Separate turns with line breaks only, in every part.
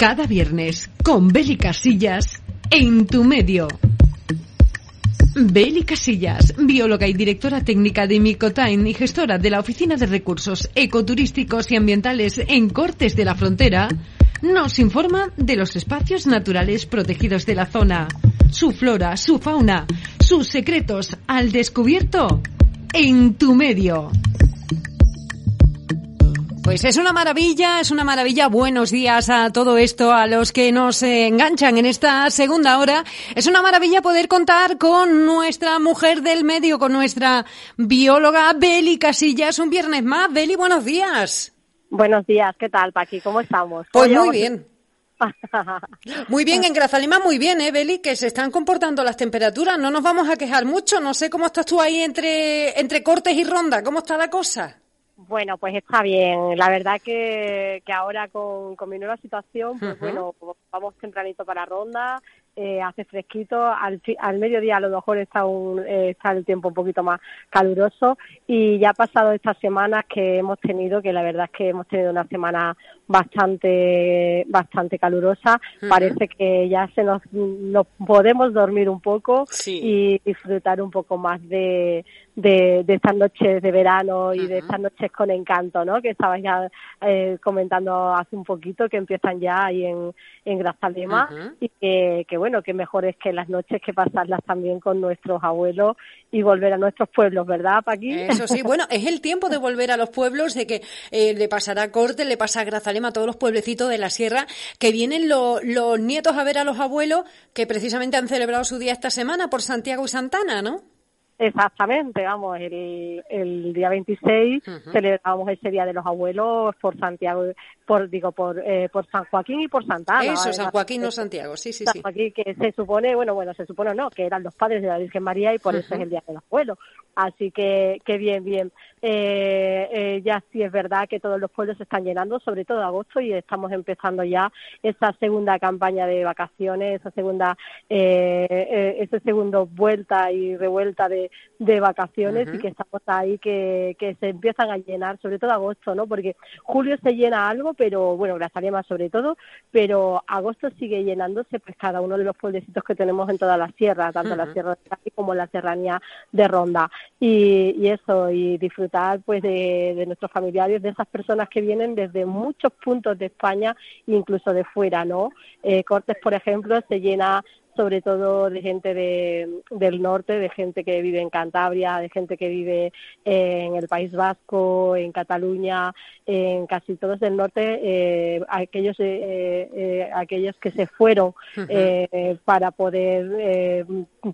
Cada viernes con Beli Casillas en tu medio. Beli Casillas, bióloga y directora técnica de Micotain y gestora de la Oficina de Recursos Ecoturísticos y Ambientales en Cortes de la Frontera, nos informa de los espacios naturales protegidos de la zona, su flora, su fauna, sus secretos al descubierto en tu medio. Pues es una maravilla, es una maravilla. Buenos días a todo esto, a los que nos enganchan en esta segunda hora. Es una maravilla poder contar con nuestra mujer del medio, con nuestra bióloga Beli Casillas. Un viernes más. Beli, buenos días.
Buenos días, ¿qué tal, Paqui? ¿Cómo estamos?
Pues muy bien. Muy bien, en Grazalema muy bien, ¿eh, Beli? Que se están comportando las temperaturas. No nos vamos a quejar mucho. No sé cómo estás tú ahí entre, entre cortes y ronda. ¿Cómo está la cosa?
Bueno, pues está bien. La verdad que, que ahora con, con mi nueva situación, pues bueno, vamos tempranito para ronda, eh, hace fresquito, al, al mediodía a lo mejor está, un, eh, está el tiempo un poquito más caluroso y ya ha pasado estas semanas que hemos tenido, que la verdad es que hemos tenido una semana bastante bastante calurosa, parece que ya se nos, nos, podemos dormir un poco y disfrutar un poco más de, de, de, estas noches de verano y de estas noches con encanto, ¿no? Que estabas ya eh, comentando hace un poquito que empiezan ya ahí en, en Grazalema y que, que bueno, que mejor es que las noches que pasarlas también con nuestros abuelos y volver a nuestros pueblos, ¿verdad, Paqui?
Eso sí, bueno, es el tiempo de volver a los pueblos, de que eh, le pasará Corte, le pasa Grazalema, a todos los pueblecitos de la sierra, que vienen los nietos a ver a los abuelos que precisamente han celebrado su día esta semana por Santiago y Santana, ¿no?
Exactamente, vamos, el, el día 26 celebramos ese Día de los Abuelos por Santiago, por digo, por eh, por San Joaquín y por Santana.
Eso, San Joaquín, no Santiago, sí, sí,
San Joaquín, que se supone, bueno, bueno, se supone no, que eran los padres de la Virgen María y por eso es el Día de los Abuelos. Así que, que bien, bien. Eh, eh, ya sí es verdad que todos los pueblos se están llenando, sobre todo agosto, y estamos empezando ya esa segunda campaña de vacaciones, esa segunda, eh, eh, ese segundo vuelta y revuelta de, de vacaciones y que estamos ahí que, que se empiezan a llenar, sobre todo agosto, ¿no? Porque julio se llena algo, pero bueno, más sobre todo, pero agosto sigue llenándose pues cada uno de los pueblecitos que tenemos en toda la sierra, tanto la sierra de Cádiz como la serranía de Ronda. Y, y eso, y disfrutar pues de, nuestros familiares, de esas personas que vienen desde muchos puntos de España, incluso de fuera, ¿no? Eh, Cortes, por ejemplo, se llena sobre todo de gente de, del norte, de gente que vive en Cantabria, de gente que vive en el País Vasco, en Cataluña, en casi todos del norte, eh, aquellos eh, eh, aquellos que se fueron eh, para poder eh,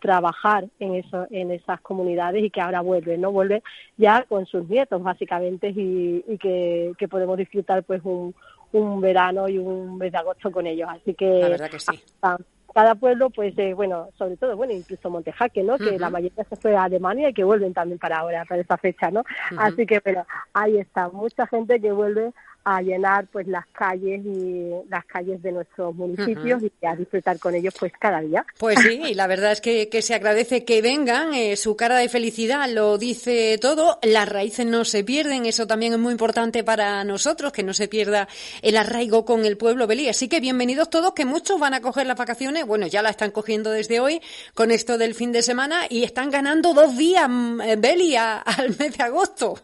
trabajar en eso, en esas comunidades y que ahora vuelven, no vuelven ya con sus nietos básicamente y, y que, que podemos disfrutar pues un un verano y un mes de agosto con ellos. Así que,
la verdad que sí.
hasta, cada pueblo, pues eh, bueno, sobre todo, bueno, incluso Montejaque, ¿no? Que uh -huh. la mayoría se fue a Alemania y que vuelven también para ahora, para esta fecha, ¿no? Uh -huh. Así que, bueno, ahí está, mucha gente que vuelve a llenar pues las calles y las calles de nuestros municipios uh -huh. y a disfrutar con ellos pues cada día.
Pues sí, y la verdad es que, que se agradece que vengan, eh, su cara de felicidad lo dice todo, las raíces no se pierden, eso también es muy importante para nosotros, que no se pierda el arraigo con el pueblo Belí. Así que bienvenidos todos, que muchos van a coger las vacaciones, bueno, ya la están cogiendo desde hoy con esto del fin de semana y están ganando dos días, eh, Beli, a, al mes de agosto.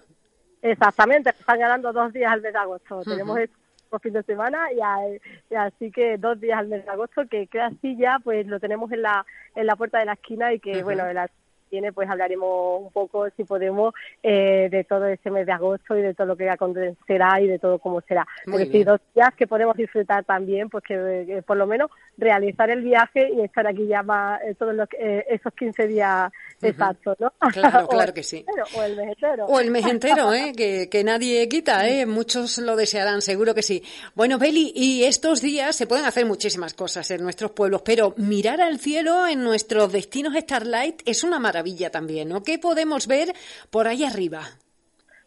Exactamente, están ganando dos días al mes de agosto. Uh -huh. Tenemos estos fin de semana y, así que dos días al mes de agosto, que, que así ya pues lo tenemos en la, en la puerta de la esquina y que uh -huh. bueno, la viene pues hablaremos un poco si podemos eh, de todo ese mes de agosto y de todo lo que acontecerá y de todo cómo será. Muy es decir, dos días que podemos disfrutar también, pues que, que, por lo menos realizar el viaje y estar aquí ya más, eh, todos los, eh, esos 15 días exacto, ¿no?
Claro, claro que sí.
O el mes entero.
O el mes entero, ¿eh? que, que nadie quita, ¿eh? Muchos lo desearán, seguro que sí. Bueno, Beli, y estos días se pueden hacer muchísimas cosas en nuestros pueblos, pero mirar al cielo en nuestros destinos Starlight es una maravilla también, ¿no? ¿Qué podemos ver por ahí arriba?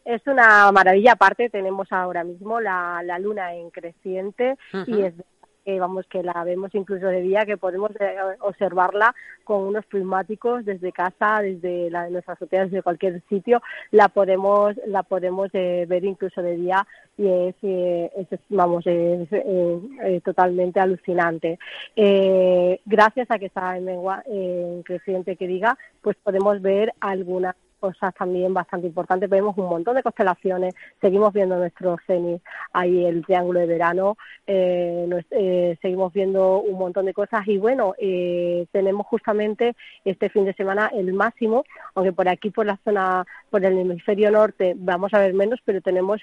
Es una maravilla. Aparte, tenemos ahora mismo la, la luna en creciente y es que vamos que la vemos incluso de día que podemos eh, observarla con unos prismáticos desde casa desde la, nuestras azoteas desde cualquier sitio. La podemos la podemos eh, ver incluso de día y es, eh, es vamos es, totalmente alucinante. Gracias a que está en, en creciente que diga pues podemos ver algunas cosas también bastante importantes. Vemos un montón de constelaciones, seguimos viendo nuestro cenit, ahí el triángulo de verano, eh, eh, seguimos viendo un montón de cosas y bueno, eh, tenemos justamente este fin de semana el máximo, aunque por aquí, por la zona, por el hemisferio norte, vamos a ver menos, pero tenemos,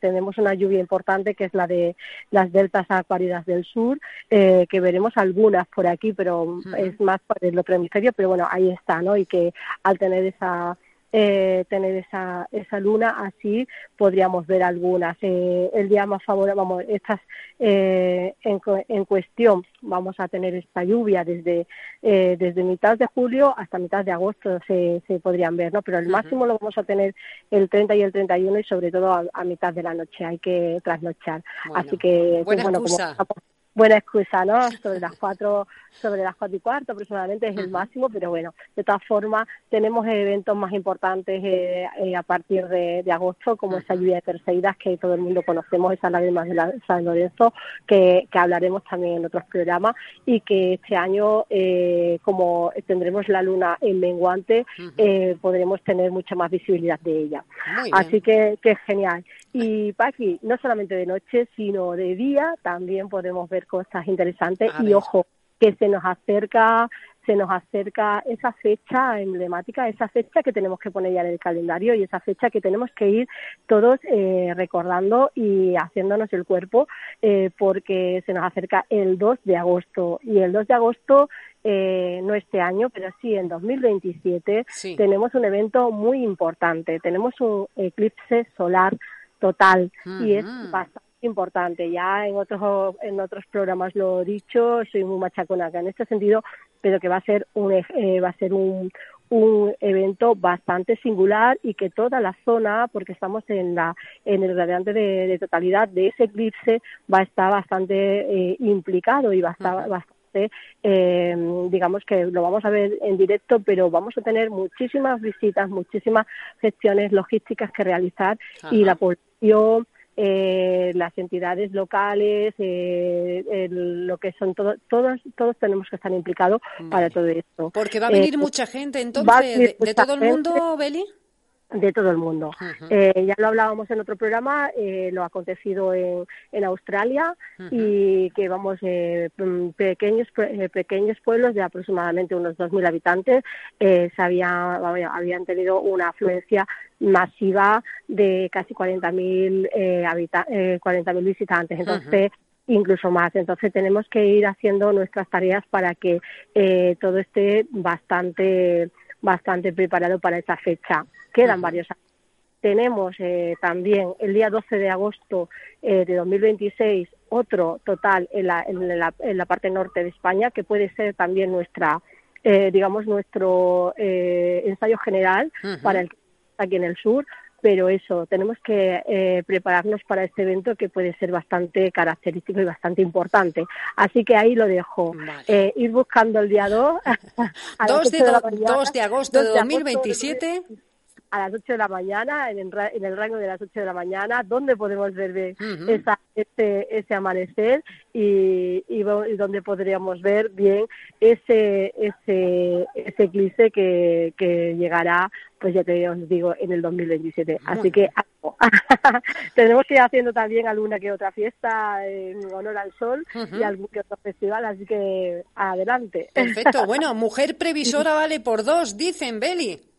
tenemos una lluvia importante que es la de las deltas acuáridas del sur, que veremos algunas por aquí, pero es más por el otro hemisferio, pero bueno, ahí está, ¿no? Y que al tener esa eh, tener esa, esa luna, así podríamos ver algunas. Eh, el día más favorable, vamos, estas eh, en, en, cuestión, vamos a tener esta lluvia desde, eh, desde mitad de julio hasta mitad de agosto se, se podrían ver, ¿no? Pero el máximo lo vamos a tener el 30 y el 31 y sobre todo a, mitad de la noche, hay que trasnochar. Así que,
pues,
bueno, como buena excusa, ¿no? Sobre las cuatro, sobre las cuatro y cuarto aproximadamente es el máximo, pero bueno, de todas formas tenemos eventos más importantes eh, eh, a partir de, agosto, como esa lluvia de Perseidas que todo el mundo conocemos, esas lágrimas de la, San Lorenzo, que, que, hablaremos también en otros programas y que este año, eh, como tendremos la luna en menguante, podremos tener mucha más visibilidad de ella. Así que, que genial. Y Paqui, no solamente de noche, sino de día también podemos ver cosas interesantes. Y ojo, que se nos acerca se nos acerca esa fecha emblemática, esa fecha que tenemos que poner ya en el calendario y esa fecha que tenemos que ir todos eh, recordando y haciéndonos el cuerpo eh, porque se nos acerca el 2 de agosto. Y el 2 de agosto eh, no este año, pero sí en 2027 tenemos un evento muy importante, tenemos un eclipse solar total. Y es bastante importante. Ya en otros en otros programas lo he dicho, soy muy machacona en este sentido, pero que va a ser un eh, va a ser un, un evento bastante singular y que toda la zona, porque estamos en la en el radiante de, totalidad de ese eclipse, va a estar bastante eh, implicado y va a estar bastante eh, digamos que lo vamos a ver en directo, pero vamos a tener muchísimas visitas, muchísimas gestiones logísticas que realizar y la población eh, las entidades locales, eh, lo que son todos, todos tenemos que estar implicados para todo esto.
Porque va a venir eh, mucha gente entonces de, todo el mundo, Beli
de todo el mundo. eh, ya lo hablábamos en otro programa, eh, lo ha acontecido en, en Australia y que vamos, eh, mm, pequeños eh, pequeños pueblos de aproximadamente unos 2.000 habitantes eh, se habían tenido una afluencia masiva de casi 40.000 eh, eh, 40.000 visitantes. Entonces, incluso más. Entonces tenemos que ir haciendo nuestras tareas para que eh, todo esté bastante bastante preparado para esa fecha. Quedan varios años. Tenemos eh, también el día 12 de agosto eh, de 2026 otro total en la, en, la, en la parte norte de España que puede ser también nuestra, eh, digamos, nuestro eh, ensayo general para el aquí en el sur, pero eso, tenemos que eh, prepararnos para este evento que puede ser bastante característico y bastante importante. Así que ahí lo dejo. Eh, ir buscando el día 2.
2 de, de, agosto de 2027
a las 8 de la mañana, en el, en el rango de las 8 de la mañana, donde podemos ver esa, ese, ese amanecer y, y, donde podríamos ver bien ese, ese, ese eclipse que, que llegará, pues ya te os digo, en el 2027. Así que tenemos que ir haciendo también alguna que otra fiesta en honor al sol y algún que otro festival, así que adelante.
Perfecto. Bueno, mujer previsora vale por dos, dicen, Beli.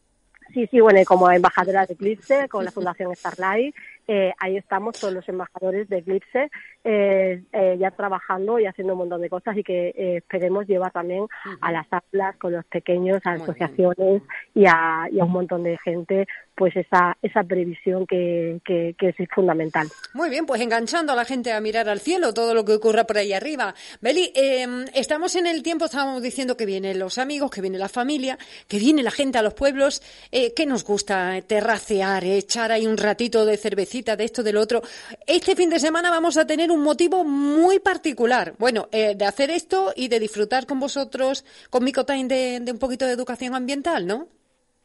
Sí, sí, bueno, como embajadora de Eclipse con la Fundación Starlight eh, ahí estamos todos los embajadores de Eclipse eh, eh, ya trabajando y haciendo un montón de cosas y que esperemos llevar también a las aulas con los pequeños, a asociaciones y a, y a, un montón de gente pues esa, esa previsión que, que, es fundamental.
Muy bien, pues enganchando a la gente a mirar al cielo todo lo que ocurra por ahí arriba. Beli, em, estamos en el tiempo, estábamos diciendo que vienen los amigos, que viene la familia, que viene la gente a los pueblos. Eh, ¿Qué nos gusta? Terracear, echar ahí un ratito de cervecita, de esto, del otro. Este fin de semana vamos a tener un motivo muy particular. Bueno, eh, de hacer esto y de disfrutar con vosotros, con Micotime, de, de un poquito de educación ambiental, ¿no?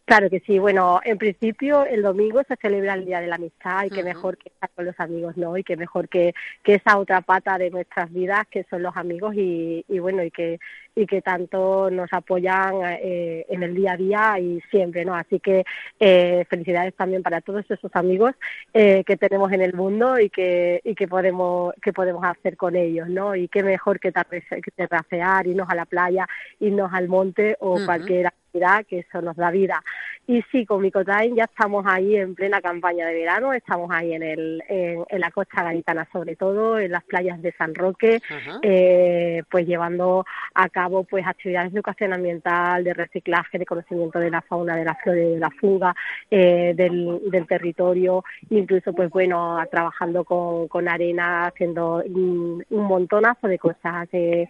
Claro que sí. Bueno, en principio el domingo se celebra el Día de la Amistad y qué mejor que estar con los amigos, ¿no? Y qué mejor que, que esa otra pata de nuestras vidas que son los amigos y, y bueno, y que, y que tanto nos apoyan eh, en el día a día y siempre, ¿no? Así que eh, felicidades también para todos esos amigos eh, que tenemos en el mundo y que, y que podemos, que podemos hacer con ellos, ¿no? Y qué mejor que, terracear, irnos a la playa, irnos al monte o cualquier que eso nos da vida. Y sí, con Micotime ya estamos ahí en plena campaña de verano, estamos ahí en, el, en, la costa gaditana sobre todo, en las playas de San Roque, eh, pues llevando a cabo pues actividades de educación ambiental, de reciclaje, de conocimiento de la fauna, de la flora y de la fuga, eh, del, del, territorio, incluso pues bueno, trabajando con, con arena, haciendo un, montonazo de cosas, eh,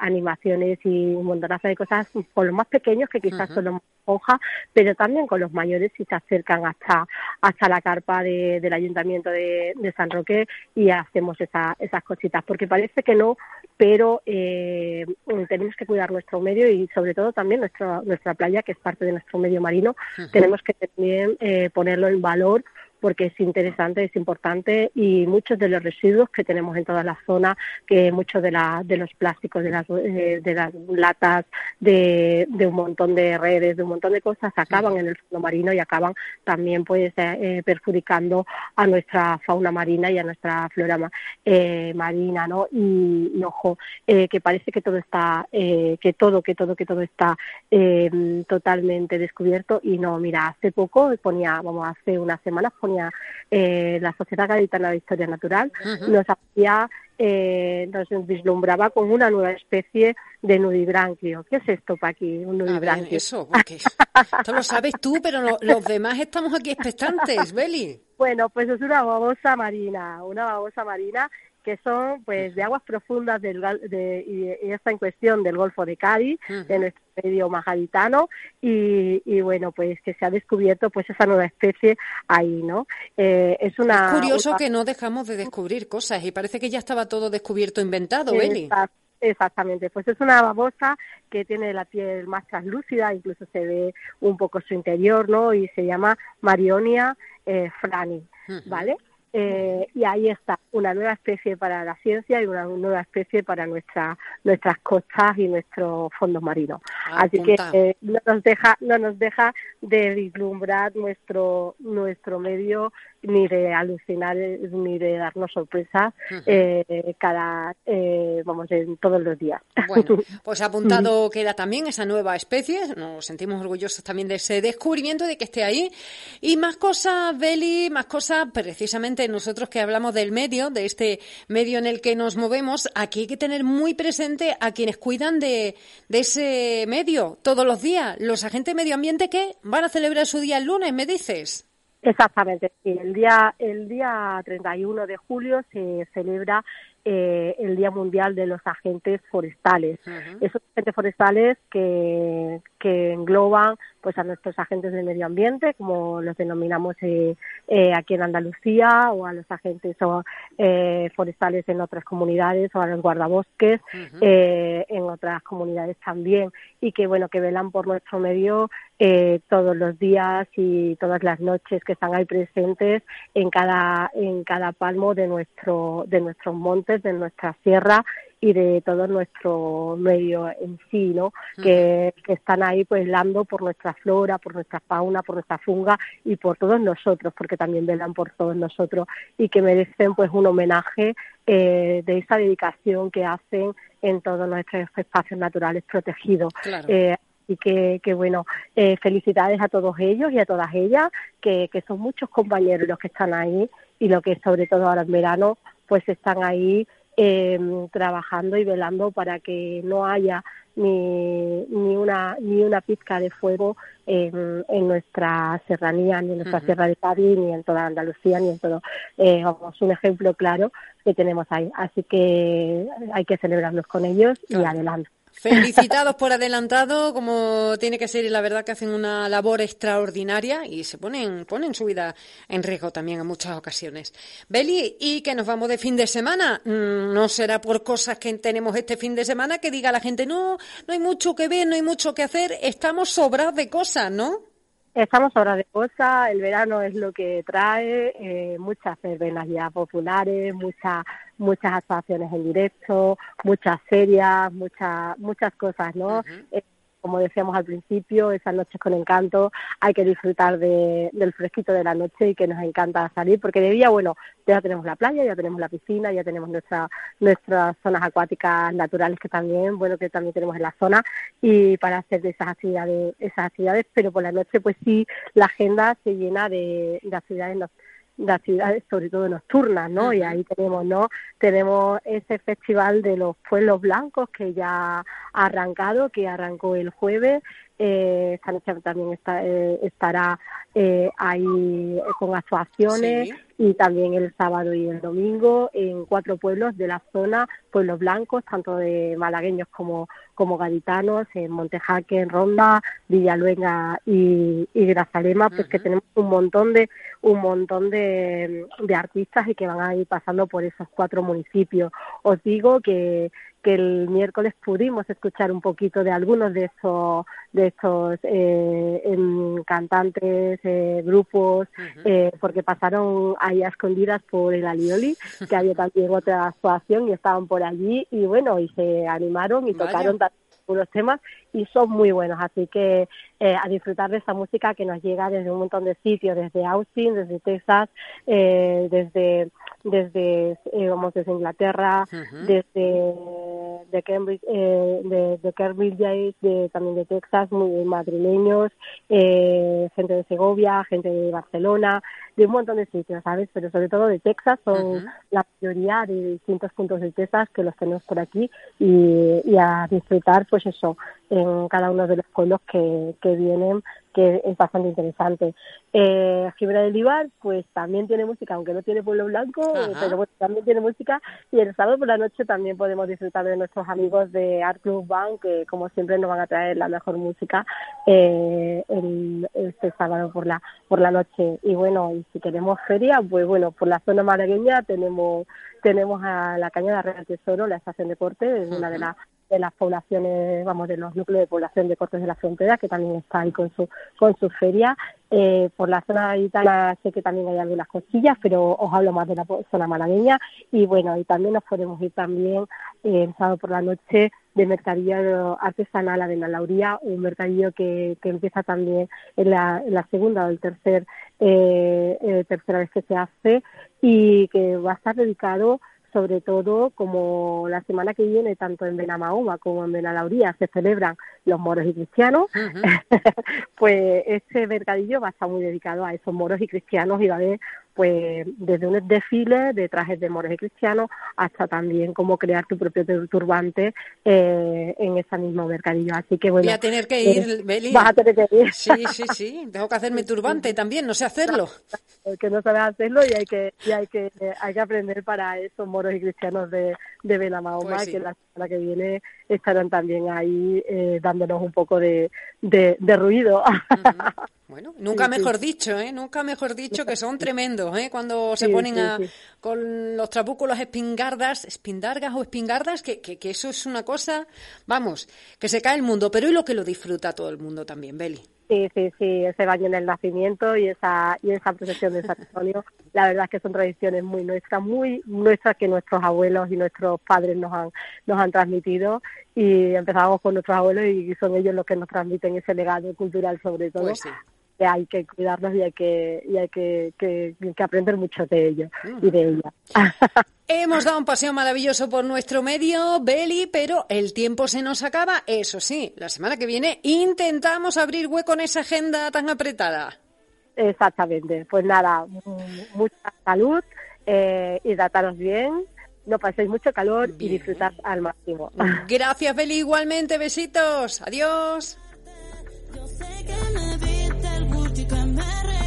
animaciones y un montonazo de cosas con los más pequeños que quizás son los hojas, pero también con los mayores si se acercan hasta, hasta la carpa del ayuntamiento de, San Roque y hacemos esa, esas cositas, porque parece que no, pero eh, tenemos que cuidar nuestro medio y sobre todo también nuestra, nuestra playa, que es parte de nuestro medio marino, tenemos que también eh, ponerlo en valor porque es interesante, es importante y muchos de los residuos que tenemos en toda la zona, que muchos de, la, de los plásticos, de las, eh, de las latas, de, de, un montón de redes, de un montón de cosas, acaban en el fondo marino y acaban también pues eh, eh, perjudicando a nuestra fauna marina y a nuestra flora marina, ¿no? Y, ojo, que parece que todo está, que todo, que todo, que todo está totalmente descubierto y no, mira, hace poco ponía, vamos, hace unas semanas ponía eh, la Sociedad Gaditana de Historia Natural, nos hacía eh, nos vislumbraba con una nueva especie de nudibranquio. ¿Qué es esto, Paqui? Un nudibranquio.
eso, porque esto lo sabes tú, pero los demás estamos aquí expectantes, Beli.
Bueno, pues es una babosa marina, una babosa marina que son pues de aguas profundas del, de, y, está en cuestión del Golfo de Cádiz, de nuestro medio majaditano, y, y, bueno, pues que se ha descubierto pues esa nueva especie ahí, ¿no?
Eh, es una... curioso que no dejamos de descubrir cosas y parece que ya estaba todo descubierto, inventado, Beli.
Exactamente, pues es una babosa que tiene la piel más translúcida, incluso se ve un poco su interior, ¿no? Y se llama Marionia eh, frani, ¿vale? Eh, y ahí está una nueva especie para la ciencia y una nueva especie para nuestra, nuestras costas y nuestros fondos marinos. Ah, Así que eh, no nos deja no nos deja de vislumbrar nuestro nuestro medio ni de alucinar ni de darnos sorpresas eh, cada vamos en todos los días.
Bueno, pues apuntado queda también esa nueva especie. Nos sentimos orgullosos también de ese descubrimiento de que esté ahí y más cosas, Beli, más cosas precisamente nosotros que hablamos del medio, de este medio en el que nos movemos, aquí hay que tener muy presente a quienes cuidan de, ese medio todos los días. Los agentes de medio ambiente que van a celebrar su día el lunes, me dices.
Exactamente, El día, el día 31 de julio se celebra eh, el Día Mundial de los Agentes Forestales. Esos agentes forestales que, que engloban pues a nuestros agentes del medio ambiente, como los denominamos eh, eh, aquí en Andalucía, o a los agentes o, eh, forestales en otras comunidades, o a los guardabosques en otras comunidades también, y que bueno que velan por nuestro medio todos los días y todas las noches que están ahí presentes en cada en cada palmo de nuestro de nuestros montes, de nuestra sierra y de todo nuestro medio en sí, ¿no? Que, están ahí pues velando por nuestra flora, por nuestra fauna, por nuestra funga y por todos nosotros, porque también velan por todos nosotros y que merecen pues un homenaje eh, de esa dedicación que hacen en todos nuestros espacios naturales protegidos. Eh, Así que, que bueno, eh, felicidades a todos ellos y a todas ellas, que, que son muchos compañeros los que están ahí y lo que sobre todo ahora en verano, pues están ahí eh, trabajando y velando para que no haya ni, ni una ni una pizca de fuego en, en nuestra serranía, ni en nuestra Sierra de Cádiz, ni en toda Andalucía, ni en todo. Eh, vamos, un ejemplo claro que tenemos ahí. Así que hay que celebrarnos con ellos y adelante.
Felicitados por adelantado, como tiene que ser, y la verdad que hacen una labor extraordinaria y se ponen, ponen su vida en riesgo también en muchas ocasiones. Beli, y que nos vamos de fin de semana. Mm, no será por cosas que tenemos este fin de semana que diga la gente, no, no hay mucho que ver, no hay mucho que hacer, estamos sobrados de cosas, ¿no?
Estamos ahora de cosas, el verano es lo que trae, eh, muchas verbenas ya populares, muchas muchas actuaciones en directo, muchas ferias, muchas muchas cosas, ¿no? Como decíamos al principio, esas noches con encanto, hay que disfrutar de, del fresquito de la noche y que nos encanta salir, porque de día, bueno, ya tenemos la playa, ya tenemos la piscina, ya tenemos nuestra, nuestras zonas acuáticas naturales que también, bueno, que también tenemos en la zona, y para hacer esas actividades, esas actividades, pero por la noche, pues sí, la agenda se llena de, de actividades nocturnas las ciudades, sobre todo nocturnas, ¿no? Y ahí tenemos, ¿no? Tenemos ese festival de los pueblos blancos que ya ha arrancado, que arrancó el jueves. Eh, esta noche también está, eh, estará eh, ahí con actuaciones y también el sábado y el domingo en cuatro pueblos de la zona, pueblos blancos, tanto de malagueños como, como gaditanos, en Montejaque, en Ronda, Villaluenga y, y Grazalema, pues que tenemos un montón de un montón de, de artistas y que van a ir pasando por esos cuatro municipios. Os digo que que el miércoles pudimos escuchar un poquito de algunos de estos de estos eh, cantantes eh, grupos eh, porque pasaron ahí a escondidas por el Alioli que había también otra actuación y estaban por allí y bueno y se animaron y tocaron unos temas y son muy buenos. Así que eh, a disfrutar de esa música que nos llega desde un montón de sitios desde Austin desde Texas eh, desde desde eh, vamos desde Inglaterra desde de Cambridge eh, de, de Cambridge de, también de Texas muy madrileños eh, gente de Segovia gente de Barcelona de un montón de sitios sabes pero sobre todo de Texas son la mayoría de distintos puntos de Texas que los tenemos por aquí y, y a disfrutar pues eso en cada uno de los pueblos que, que vienen que es bastante interesante. Eh, Gibra del Ibar, pues también tiene música, aunque no tiene pueblo blanco, pero bueno, también tiene música. Y el sábado por la noche también podemos disfrutar de nuestros amigos de Art Club Band, que como siempre nos van a traer la mejor música eh, el, este sábado por la por la noche. Y bueno, y si queremos feria, pues bueno, por la zona malagueña tenemos tenemos a la Cañada Real Tesoro, la estación de corte, es una de las de las poblaciones, vamos, de los núcleos de población de Cortes de la Frontera, que también está ahí con su, con su feria. Eh, por la zona gaditana sé que también hay algunas cosillas, pero os hablo más de la zona malagueña. Y bueno, y también nos podemos ir también eh, sábado por la noche de mercadillo artesanal a de la Lauría, un mercadillo que, que empieza también en la, en la segunda o el tercer eh, eh, tercera vez que se hace y que va a estar dedicado sobre todo como la semana que viene, tanto en Benamahoma como en Benalauría, se celebran los moros y cristianos, pues este mercadillo va a estar muy dedicado a esos moros y cristianos y va a haber pues desde un desfile de trajes de moros y cristianos hasta también cómo crear tu propio turbante eh, en ese mismo mercadillo. Así que bueno.
Voy a tener que ir, eh, Beli.
Vas a tener que ir.
Sí, sí, sí. Tengo que hacerme turbante también, no sé hacerlo.
Que no sabes hacerlo y hay que, y hay que, hay que aprender para esos moros y cristianos de, de Benamahoma, pues que la semana que viene estarán también ahí eh, dándonos un poco de, de, ruido.
Bueno, nunca mejor dicho, ¿eh? Nunca mejor dicho que son tremendos, ¿eh? Cuando se ponen a, con los trapúculos espingardas, espindargas o espingardas, que, que, que, eso es una cosa, vamos, que se cae el mundo, pero y lo que lo disfruta todo el mundo también, Beli.
Sí, sí, sí, ese baño en el nacimiento y esa y esa procesión de San Antonio, la verdad es que son tradiciones muy nuestras, muy nuestras que nuestros abuelos y nuestros padres nos han nos han transmitido y empezamos con nuestros abuelos y son ellos los que nos transmiten ese legado cultural sobre todo.
Pues
que hay que cuidarnos y hay que, y hay que, que, aprender mucho de ello y de ella.
Hemos dado un paseo maravilloso por nuestro medio, Beli, pero el tiempo se nos acaba. Eso sí, la semana que viene intentamos abrir hueco en esa agenda tan apretada.
Exactamente. Pues nada, mucha salud, eh, hidrataros bien, no paséis mucho calor y disfrutad al máximo.
Gracias, Beli, igualmente. Besitos. Adiós me